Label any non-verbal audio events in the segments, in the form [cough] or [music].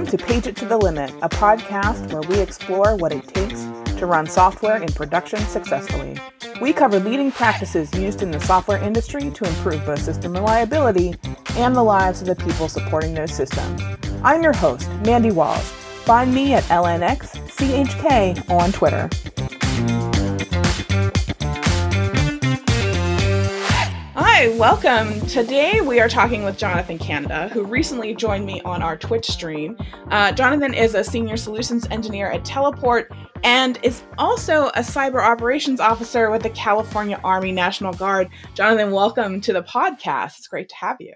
Welcome to Page It to the Limit, a podcast where we explore what it takes to run software in production successfully. We cover leading practices used in the software industry to improve both system reliability and the lives of the people supporting those systems. I'm your host, Mandi Walls. Find me at LNXCHK on Twitter. Hi, welcome. Today we are talking with Jonathon Canada, who recently joined me on our Twitch stream. Uh, Jonathon is a senior solutions engineer at Teleport and is also a cyber operations officer with the California Army National Guard. Jonathon, welcome to the podcast. It's great to have you.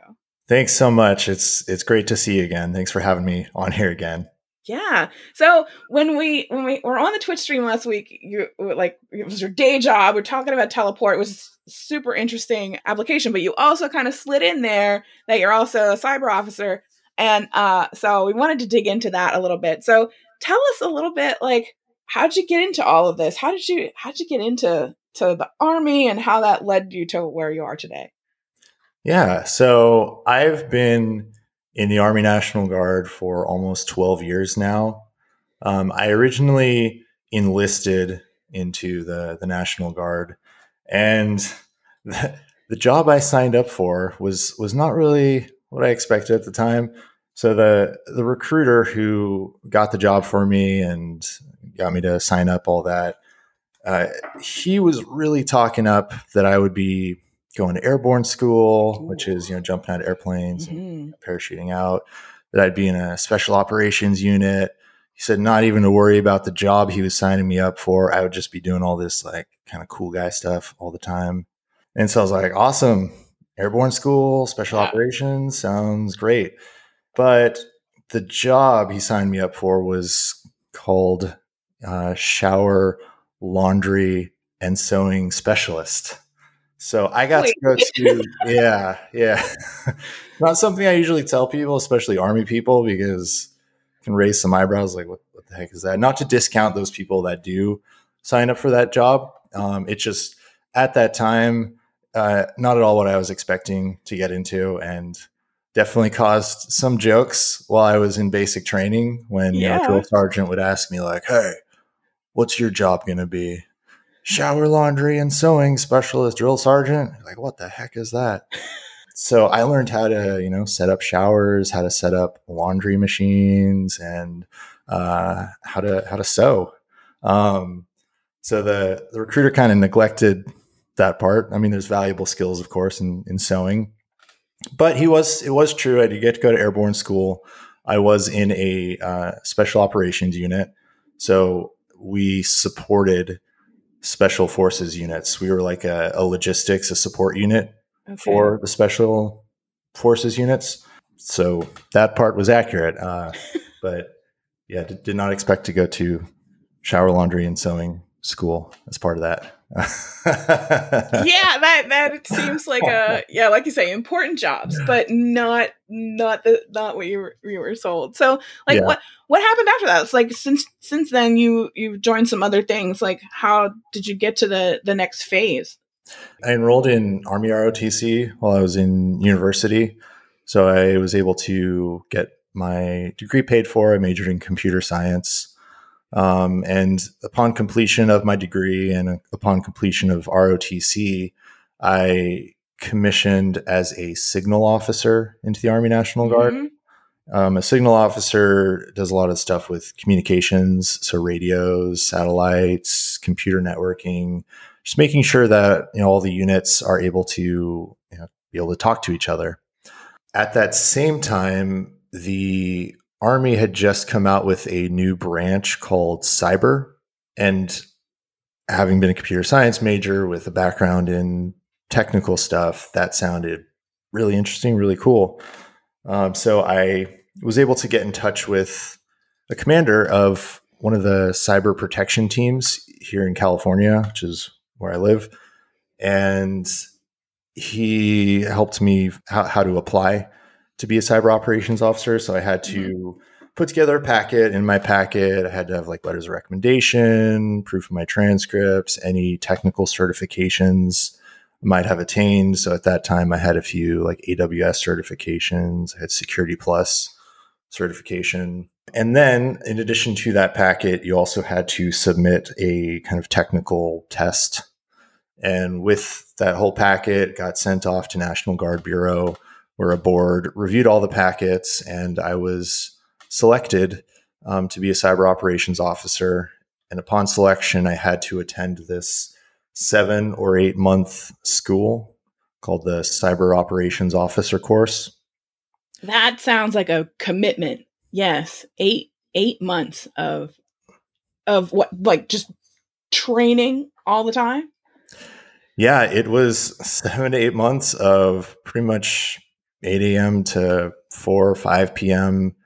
Thanks so much. It's it's great to see you again. Thanks for having me on here again. Yeah. So when we when we were on the Twitch stream last week, you like it was your day job. We're talking about teleport. It was super interesting application, but you also kind of slid in there that you're also a cyber officer. And uh so we wanted to dig into that a little bit. So tell us a little bit like how did you get into all of this? How did you how did you get into to the army and how that led you to where you are today? Yeah. So I've been in the Army National Guard for almost 12 years now. Um, I originally enlisted into the, the National Guard, and the, the job I signed up for was was not really what I expected at the time. So the the recruiter who got the job for me and got me to sign up all that, uh, he was really talking up that I would be going to airborne school, Ooh. which is you know jumping out of airplanes mm-hmm. and parachuting out. That I'd be in a special operations unit. He said not even to worry about the job he was signing me up for. I would just be doing all this like kind of cool guy stuff all the time. And so I was like, awesome, airborne school, special operations sounds great. But the job he signed me up for was called uh, shower, laundry, and sewing specialist. So I got Wait. to go to yeah, yeah. [laughs] Not something I usually tell people, especially army people, because can raise some eyebrows like what, what, the heck is that? Not to discount those people that do sign up for that job. Um, it just at that time, uh, not at all what I was expecting to get into, and definitely caused some jokes while I was in basic training when yeah. you know, drill sergeant would ask me like, "Hey, what's your job going to be?" Shower laundry and sewing specialist drill sergeant. Like what the heck is that? [laughs] So i learned how to you know set up showers how to set up laundry machines and uh, how to how to sew. Um, so the the recruiter kind of neglected that part. I mean there's valuable skills of course in, in sewing. But he was it was true. I did get to go to airborne school. I was in a uh, special operations unit. So we supported special forces units. We were like a, a logistics, a support unit okay. for the special forces units. So that part was accurate. Uh, [laughs] but yeah, did, did, not expect to go to shower laundry and sewing school as part of that. [laughs] yeah, that that seems like a yeah, like you say, important jobs, but not not the not what you were you were sold. So like yeah. what what happened after that? It's like since since then you you joined some other things. Like how did you get to the the next phase? I enrolled in Army ROTC while I was in university, so I was able to get my degree paid for. I majored in computer science. Um, and upon completion of my degree and upon completion of ROTC, I commissioned as a signal officer into the Army National Guard. Mm-hmm. Um, a signal officer does a lot of stuff with communications, so radios, satellites, computer networking, just making sure that you know all the units are able to you know, be able to talk to each other. At that same time, the Army had just come out with a new branch called cyber. And having been a computer science major with a background in technical stuff, that sounded really interesting, really cool. Um, so I was able to get in touch with the commander of one of the cyber protection teams here in California, which is where I live. And he helped me how, how to apply to be a cyber operations officer. So I had to mm-hmm. put together a packet. In my packet, I had to have like letters of recommendation, proof of my transcripts, any technical certifications I might have attained. So at that time, I had a few like AWS certifications. I had Security Plus certification. And then, in addition to that packet, you also had to submit a kind of technical test. And with that whole packet, got sent off to National Guard Bureau, where a board reviewed all the packets, and I was selected um, to be a cyber operations officer. And upon selection, I had to attend this seven or eight month school called the Cyber Operations Officer course. That sounds like a commitment. Yes, eight eight months of of what like just training all the time. Yeah, it was seven to eight months of pretty much 8 a.m. to 4 or 5 p.m.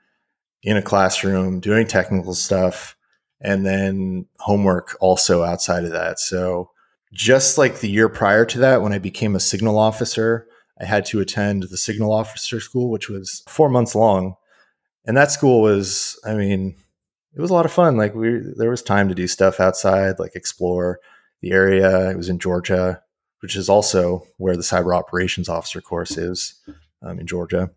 in a classroom doing technical stuff and then homework also outside of that. So, just like the year prior to that, when I became a signal officer, I had to attend the signal officer school, which was four months long. And that school was, I mean, it was a lot of fun. Like we, there was time to do stuff outside, like explore the area. It was in Georgia, which is also where the cyber operations officer course is um, in Georgia.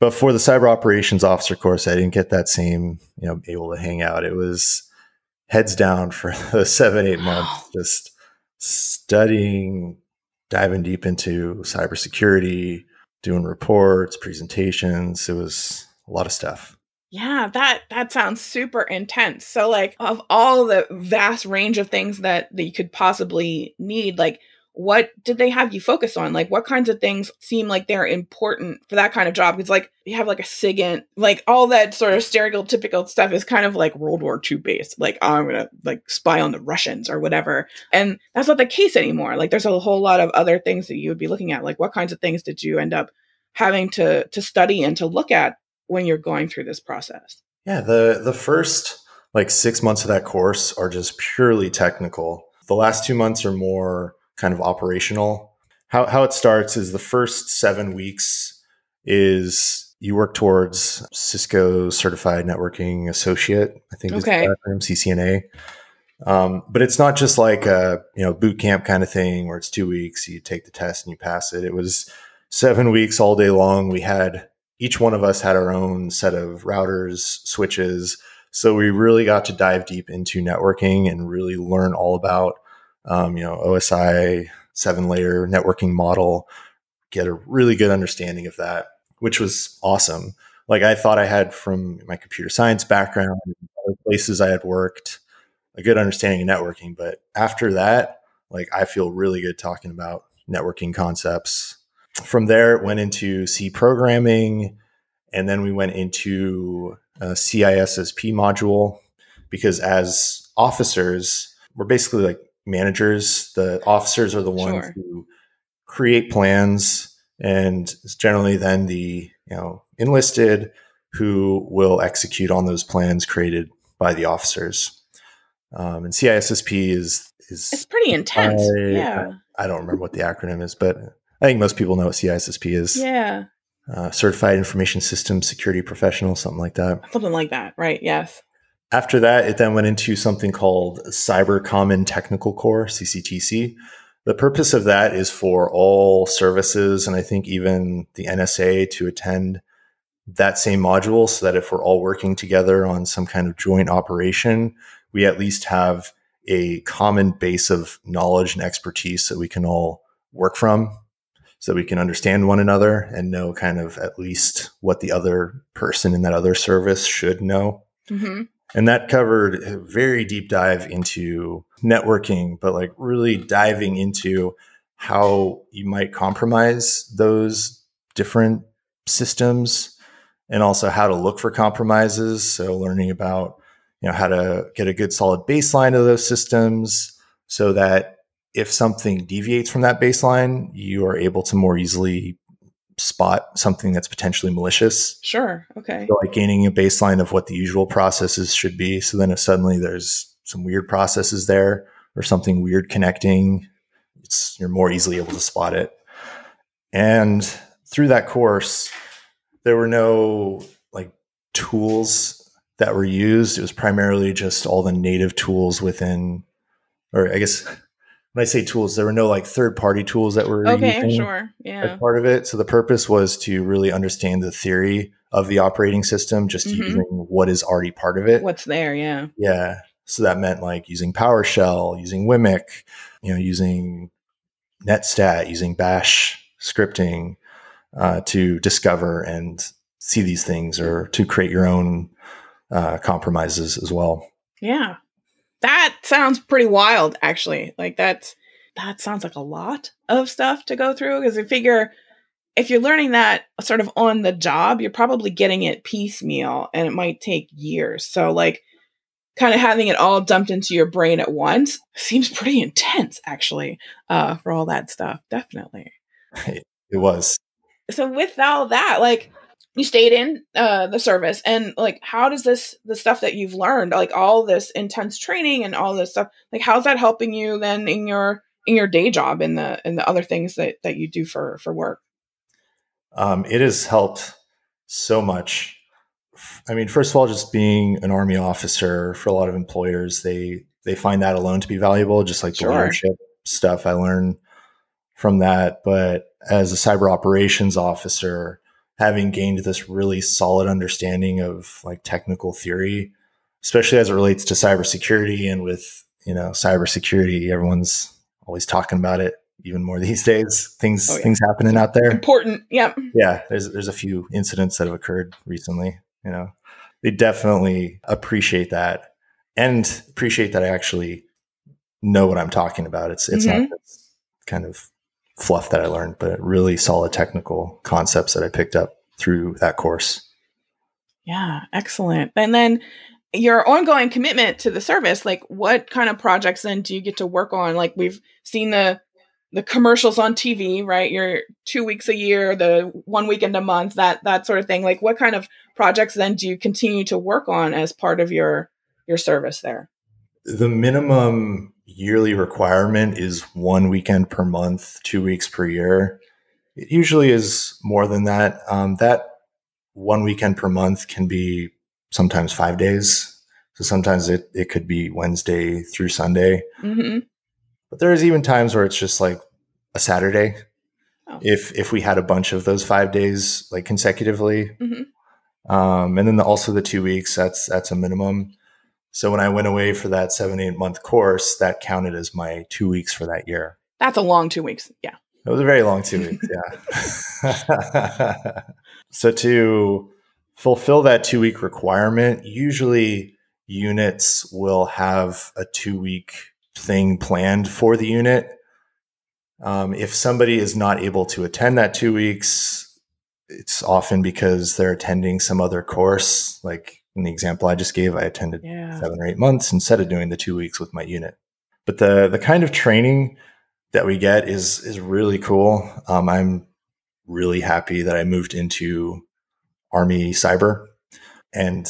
But for the cyber operations officer course, I didn't get that same, you know, able to hang out. It was heads down for [laughs] the seven, eight months, just studying diving deep into cybersecurity, doing reports, presentations. It was a lot of stuff. Yeah, that that sounds super intense. So like of all the vast range of things that that you could possibly need, like what did they have you focus on? Like what kinds of things seem like they're important for that kind of job? Because like you have like a SIGINT, like all that sort of stereotypical stuff is kind of like World War II based. Like oh, I'm gonna like spy on the Russians or whatever. And that's not the case anymore. Like there's a whole lot of other things that you would be looking at. Like what kinds of things did you end up having to to study and to look at when you're going through this process? Yeah, the the first like six months of that course are just purely technical. The last two months are more kind of operational. How, how it starts is the first seven weeks is you work towards Cisco Certified Networking Associate. I think okay. is the CCNA. Um, but it's not just like a you know boot camp kind of thing where it's two weeks, you take the test and you pass it. It was seven weeks all day long. We had each one of us had our own set of routers, switches. So we really got to dive deep into networking and really learn all about um, you know, OSI seven layer networking model, get a really good understanding of that, which was awesome. Like I thought I had from my computer science background, other places I had worked, a good understanding of networking. But after that, like I feel really good talking about networking concepts. From there, it went into C programming, and then we went into a CISSP module because as officers, we're basically like managers. The officers are the ones sure. who create plans, and it's generally then the you know enlisted who will execute on those plans created by the officers. Um, and CISSP is is it's pretty intense. I, yeah, I, I, don't remember what the acronym is, but I think most people know what CISSP is. Yeah, uh, Certified Information Systems Security Professional, something like that. Something like that, right? Yes. After that, it then went into something called Cyber Common Technical Core, CCTC. The purpose of that is for all services, and I think even the NSA to attend that same module so that if we're all working together on some kind of joint operation, we at least have a common base of knowledge and expertise that we can all work from so we can understand one another and know kind of at least what the other person in that other service should know. Mm-hmm. And that covered a very deep dive into networking, but like really diving into how you might compromise those different systems and also how to look for compromises. So learning about, you know, how to get a good solid baseline of those systems so that if something deviates from that baseline, you are able to more easily spot something that's potentially malicious. Sure. Okay. So like gaining a baseline of what the usual processes should be. So then if suddenly there's some weird processes there or something weird connecting, it's you're more easily able to spot it. And through that course, there were no like tools that were used. It was primarily just all the native tools within, or I guess when I say tools, there were no like third party tools that were okay, sure, yeah, part of it. So the purpose was to really understand the theory of the operating system, just Mhm. using what is already part of it. What's there? Yeah. Yeah. So that meant like using PowerShell, using WMIC, you know, using NetStat, using Bash scripting uh, to discover and see these things or to create your own uh, compromises as well. Yeah. That sounds pretty wild, actually. Like that's that sounds like a lot of stuff to go through because I figure if you're learning that sort of on the job, you're probably getting it piecemeal and it might take years. So like kind of having it all dumped into your brain at once seems pretty intense actually uh for all that stuff. Definitely. [laughs] It was. so with all that like you stayed in uh the service and like how does this the stuff that you've learned like all this intense training and all this stuff like how's that helping you then in your in your day job and the and the other things that that you do for for work Um, it has helped so much. I mean, first of all, just being an army officer for a lot of employers, they they find that alone to be valuable. Just like Sure. the leadership stuff I learned from that. But as a cyber operations officer, having gained this really solid understanding of like technical theory, especially as it relates to cybersecurity and with you know cybersecurity, everyone's always talking about it even more [laughs] these days. Things Oh, yeah. things happening out there. Important yep yeah there's there's a few incidents that have occurred recently you know. They definitely appreciate that and appreciate that i actually know what i'm talking about. It's it's not mm-hmm. this kind of fluff that i learned but really solid technical concepts that i picked up through that course. Yeah excellent. And then your ongoing commitment to the service like what kind of projects then do you get to work on? Like we've seen the the commercials on tv right? Your two weeks a year the one weekend a month that that sort of thing. Like what kind of projects then do you continue to work on as part of your your service there? The minimum yearly requirement is one weekend per month two weeks per year. It usually is more than that. Um, that one weekend per month can be sometimes five days. So sometimes it, it could be wednesday through sunday. Hmm but there's even times where it's just like a saturday. Oh. if if we had a bunch of those five days like consecutively. Mhm. um, and then the, also the two weeks that's that's a minimum so when i went away for that seven eight month course that counted as my two weeks for that year. That's a long two weeks yeah. It was a very long two weeks yeah. [laughs] So to fulfill that two week requirement usually units will have a two week thing planned for the unit. Um, if somebody is not able to attend that two weeks, it's often because they're attending some other course. Like in the example I just gave, I attended yeah seven or eight months instead of doing the two weeks with my unit. But the the kind of training that we get is is really cool. Um, I'm really happy that I moved into Army Cyber, and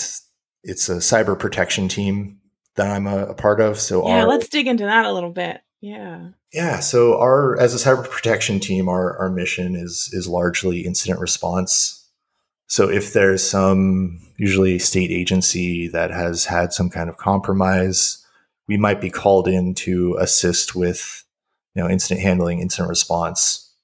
it's a cyber protection team that I'm a, a part of. So yeah our, let's dig into that a little bit yeah yeah. So our as a cyber protection team, our our mission is is largely incident response. So if there's some usually state agency that has had some kind of compromise, we might be called in to assist with you know incident handling, incident response.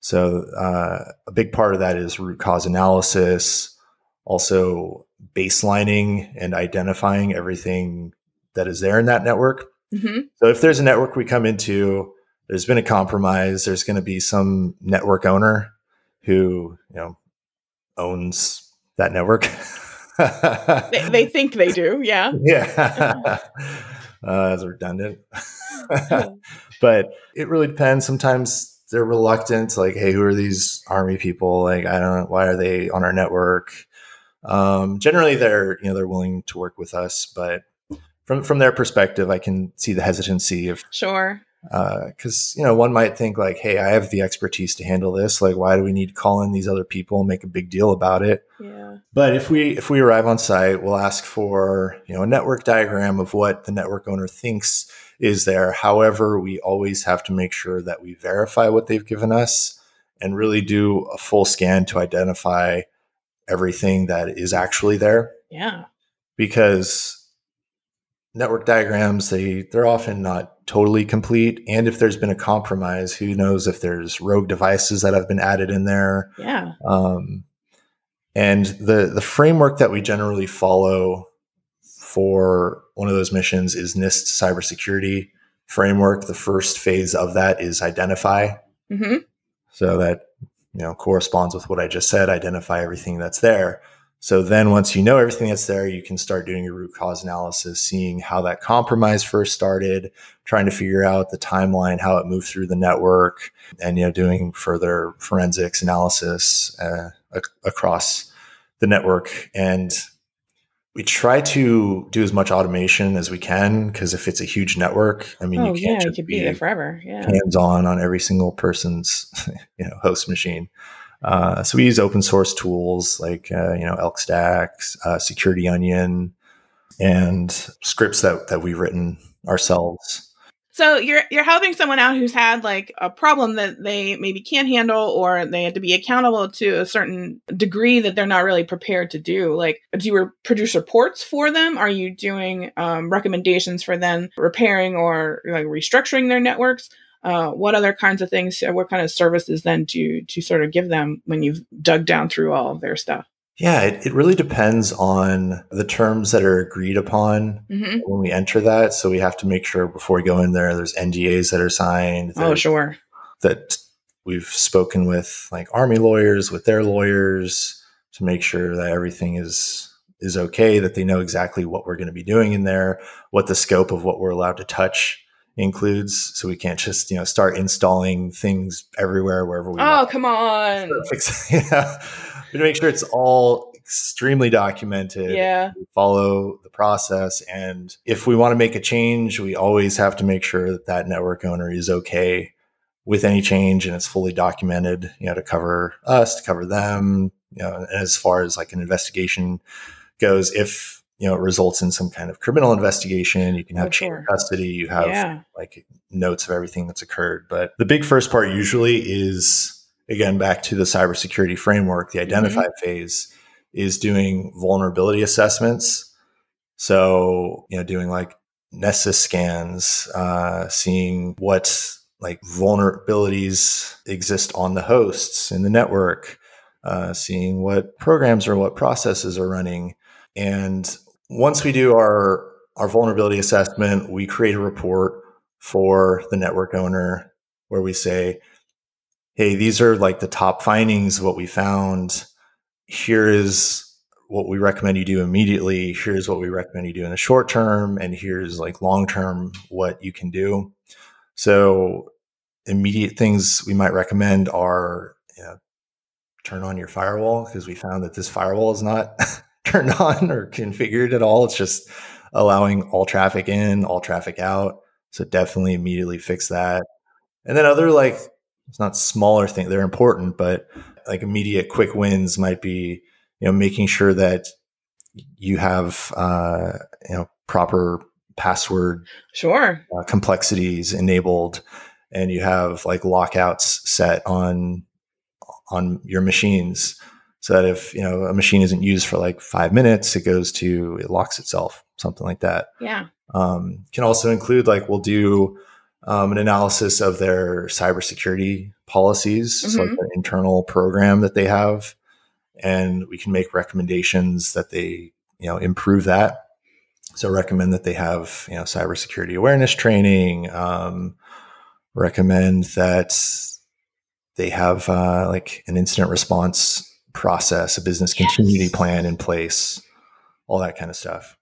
So uh, a big part of that is root cause analysis, also baselining and identifying everything that is there in that network. hmm So if there's a network we come into, there's been a compromise, there's going to be some network owner who, you know, owns that network. [laughs] they, they think they do yeah yeah. [laughs] uh, that's redundant. [laughs] but it really depends. Sometimes they're reluctant, like, hey, who are these army people? Like, I don't know, why are they on our network? Um, generally they're, you know, they're willing to work with us, but from from their perspective, I can see the hesitancy of sure Uh, because you know one might think like, hey, I have the expertise to handle this. Like, why do we need to call in these other people and make a big deal about it? yeah But if we if we arrive on site, we'll ask for you know a network diagram of what the network owner thinks is there. However, we always have to make sure that we verify what they've given us and really do a full scan to identify everything that is actually there yeah because network diagrams they they're often not totally complete and if there's been a compromise who knows if there's rogue devices that have been added in there yeah um, And the the framework that we generally follow for one of those missions is NIST cybersecurity framework. The first phase of that is identify. Mm-hmm. So that you know corresponds with what I just said. Identify everything that's there. So then once you know everything that's there, you can start doing your root cause analysis, seeing how that compromise first started, trying to figure out the timeline, how it moved through the network, and you know doing further forensics analysis uh, ac- across the network. And we try to do as much automation as we can because if it's a huge network, I mean, oh you yeah, can't you just could be there forever. Yeah. hands on on every single person's [laughs] you know host machine. Uh, so we use open source tools like uh, you know Elk Stacks, uh, Security Onion, and scripts that that we've written ourselves. So you're you're helping someone out who's had like a problem that they maybe can't handle or they had to be accountable to a certain degree that they're not really prepared to do. Like do you produce reports for them? Are you doing um, recommendations for them repairing or like restructuring their networks? Uh, what other kinds of things what kind of services then do you, do you sort of give them when you've dug down through all of their stuff? Yeah, it, it really depends on the terms that are agreed upon hmm when we enter that. So we have to make sure before we go in there, there's NDAs that are signed. Oh, sure. that we've spoken with like army lawyers with their lawyers to make sure that everything is is okay that they know exactly what we're going to be doing in there what the scope of what we're allowed to touch includes so we can't just you know start installing things everywhere wherever we Oh, want come on. [laughs] Yeah. to make sure it's all extremely documented Yeah. we follow the process and if we want to make a change we always have to make sure that that network owner is okay with any change and it's fully documented you know to cover us to cover them you know and as far as like an investigation goes if you know it results in some kind of criminal investigation. You can have chain sure. of custody. You have Yeah. like notes of everything that's occurred. But the big first part usually is again back to the cybersecurity framework the identify phase is doing vulnerability assessments. So you know doing like nessus scans uh, seeing what like vulnerabilities exist on the hosts in the network uh, seeing what programs or what processes are running. And once we do our our vulnerability assessment we create a report for the network owner where we say hey these are like the top findings what we found. Here is what we recommend you do immediately. Here's what we recommend you do in the short term. And here's like long term what you can do. So immediate things we might recommend are you know, turn on your firewall because we found that this firewall is not [laughs] turned [laughs] on or configured at all. It's just allowing all traffic in all traffic out. So definitely immediately fix that. And then other like it's not smaller things they're important but like immediate quick wins might be you know making sure that you have uh, you know proper password Sure. uh, complexities enabled and you have like lockouts set on on your machines so that if you know a machine isn't used for like five minutes it goes to it locks itself something like that Yeah. um, can also include like we'll do um, an analysis of their cybersecurity policies, so like Mhm. an internal program that they have, and we can make recommendations that they you know improve that. So recommend that they have you know cybersecurity awareness training. Um, recommend that they have uh, like an incident response process, a business continuity Yes. plan in place, all that kind of stuff.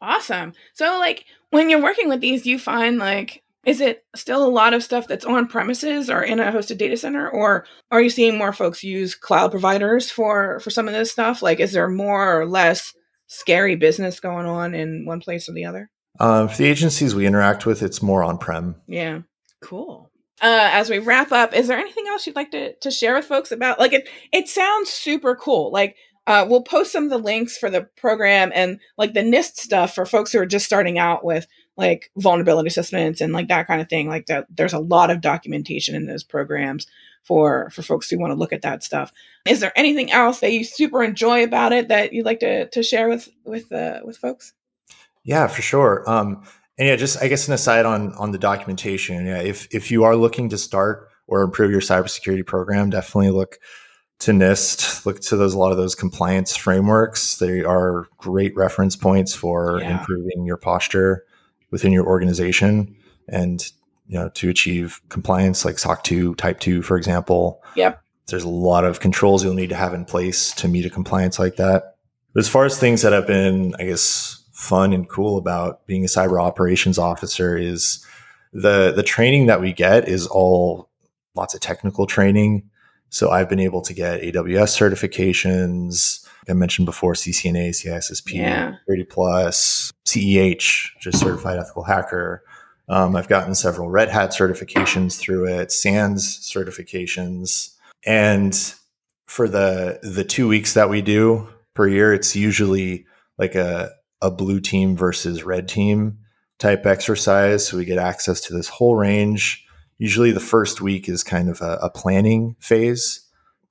Awesome. So, like, when you're working with these, you find like, is it still a lot of stuff that's on premises or in a hosted data center, or are you seeing more folks use cloud providers for for some of this stuff? Like, is there more or less scary business going on in one place or the other? Um, for the agencies we interact with, it's more on prem. Yeah. Cool. Uh, as we wrap up, is there anything else you'd like to, to share with folks about? Like it, it sounds super cool. Like uh, we'll post some of the links for the program and like the NIST stuff for folks who are just starting out with like vulnerability assessments and like that kind of thing. Like that, there's a lot of documentation in those programs for for folks who want to look at that stuff. Is there anything else that you super enjoy about it that you'd like to to share with with uh, with folks? Yeah, for sure. Um, and yeah, just I guess an aside on on the documentation. Yeah, if if you are looking to start or improve your cybersecurity program, definitely look to NIST, look to those a lot of those compliance frameworks. They are great reference points for Yeah. improving your posture within your organization and you know to achieve compliance like SOC 2 type 2 for example. Yep. There's a lot of controls you'll need to have in place to meet a compliance like that. But as far as things that have been I guess fun and cool about being a cyber operations officer is the the training that we get is all lots of technical training. So I've been able to get AWS certifications. I mentioned before CCNA, CISSP, Yeah. Security Plus, CEH, just certified ethical hacker. Um, I've gotten several Red Hat certifications through it, SANS certifications, and for the the two weeks that we do per year, it's usually like a a blue team versus red team type exercise. So we get access to this whole range. Usually the first week is kind of a, a planning phase.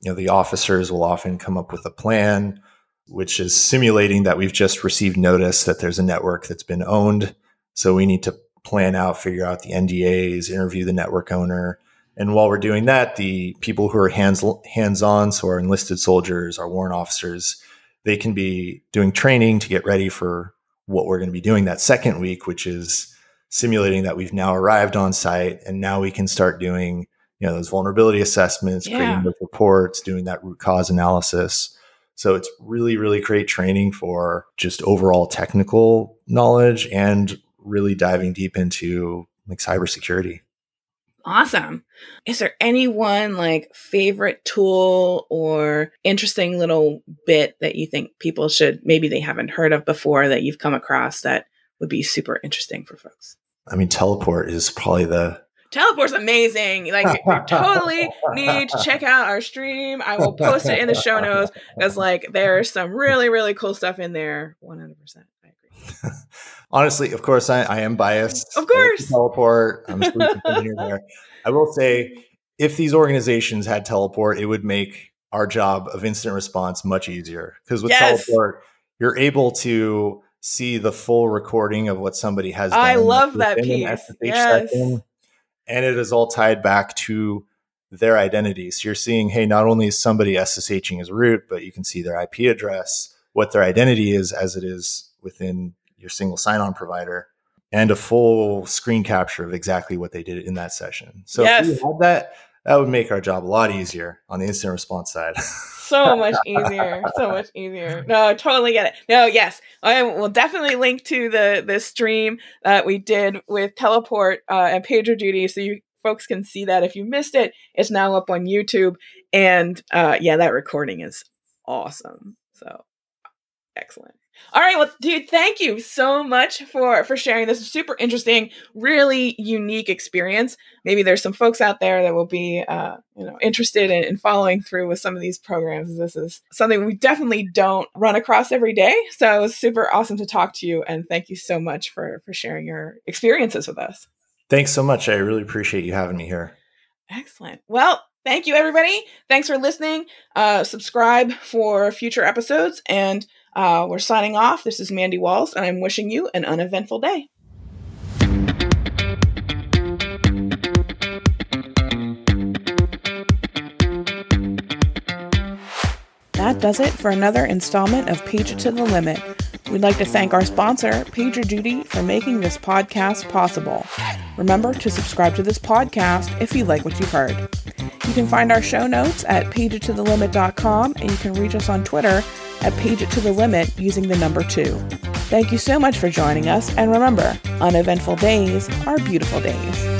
You know, the officers will often come up with a plan, which is simulating that we've just received notice that there's a network that's been owned. So we need to plan out, figure out the NDAs, interview the network owner. And while we're doing that, the people who are hands hands on, so our enlisted soldiers, our warrant officers, they can be doing training to get ready for what we're going to be doing that second week, which is simulating that we've now arrived on site and now we can start doing you know those vulnerability assessments, Yeah. creating those reports, doing that root cause analysis. So it's really, really great training for just overall technical knowledge and really diving deep into like cybersecurity. Awesome. Is there any one like favorite tool or interesting little bit that you think people should maybe they haven't heard of before that you've come across that would be super interesting for folks? I mean, teleport is probably the Teleport's amazing. Like you [laughs] totally need to check out our stream. I will post it in the show notes because like there's some really, really cool stuff in there. 100%. I honestly, of course, I, I am biased. Of course. to teleport. I'm [laughs] there. I will say, if these organizations had teleport, it would make our job of incident response much easier. Because with Yes. teleport, you're able to see the full recording of what somebody has done. I love that piece. Yes. session, and it is all tied back to their identity. So you're seeing, hey, not only is somebody SSHing as root, but you can see their IP address, what their identity is as it is within your single sign-on provider, and a full screen capture of exactly what they did in that session. So if we had that, that would make our job a lot easier on the incident response side. so much easier so much easier. No i totally get it. No yes i will definitely link to the the stream that we did with teleport uh, and PagerDuty so you folks can see that if you missed it it's now up on youtube and uh yeah that recording is awesome. So excellent all right well dude thank you so much for for sharing this super interesting really unique experience. Maybe there's some folks out there that will be uh, you know interested in, in following through with some of these programs. This is something we definitely don't run across every day. So it was super awesome to talk to you and thank you so much for for sharing your experiences with us. Thanks so much. I really appreciate you having me here. excellent. Well thank you everybody. Thanks for listening. Uh, subscribe for future episodes and uh, we're signing off this is mandi walls and i'm wishing you an uneventful day That does it for another installment of Page to the Limit. We'd like to thank our sponsor, PagerDuty, for making this podcast possible. Remember to subscribe to this podcast if you like what you've heard. You can find our show notes at pageittothelimit.com and you can reach us on Twitter at Page It to the Limit using the number 2. Thank you so much for joining us and remember, uneventful days are beautiful days.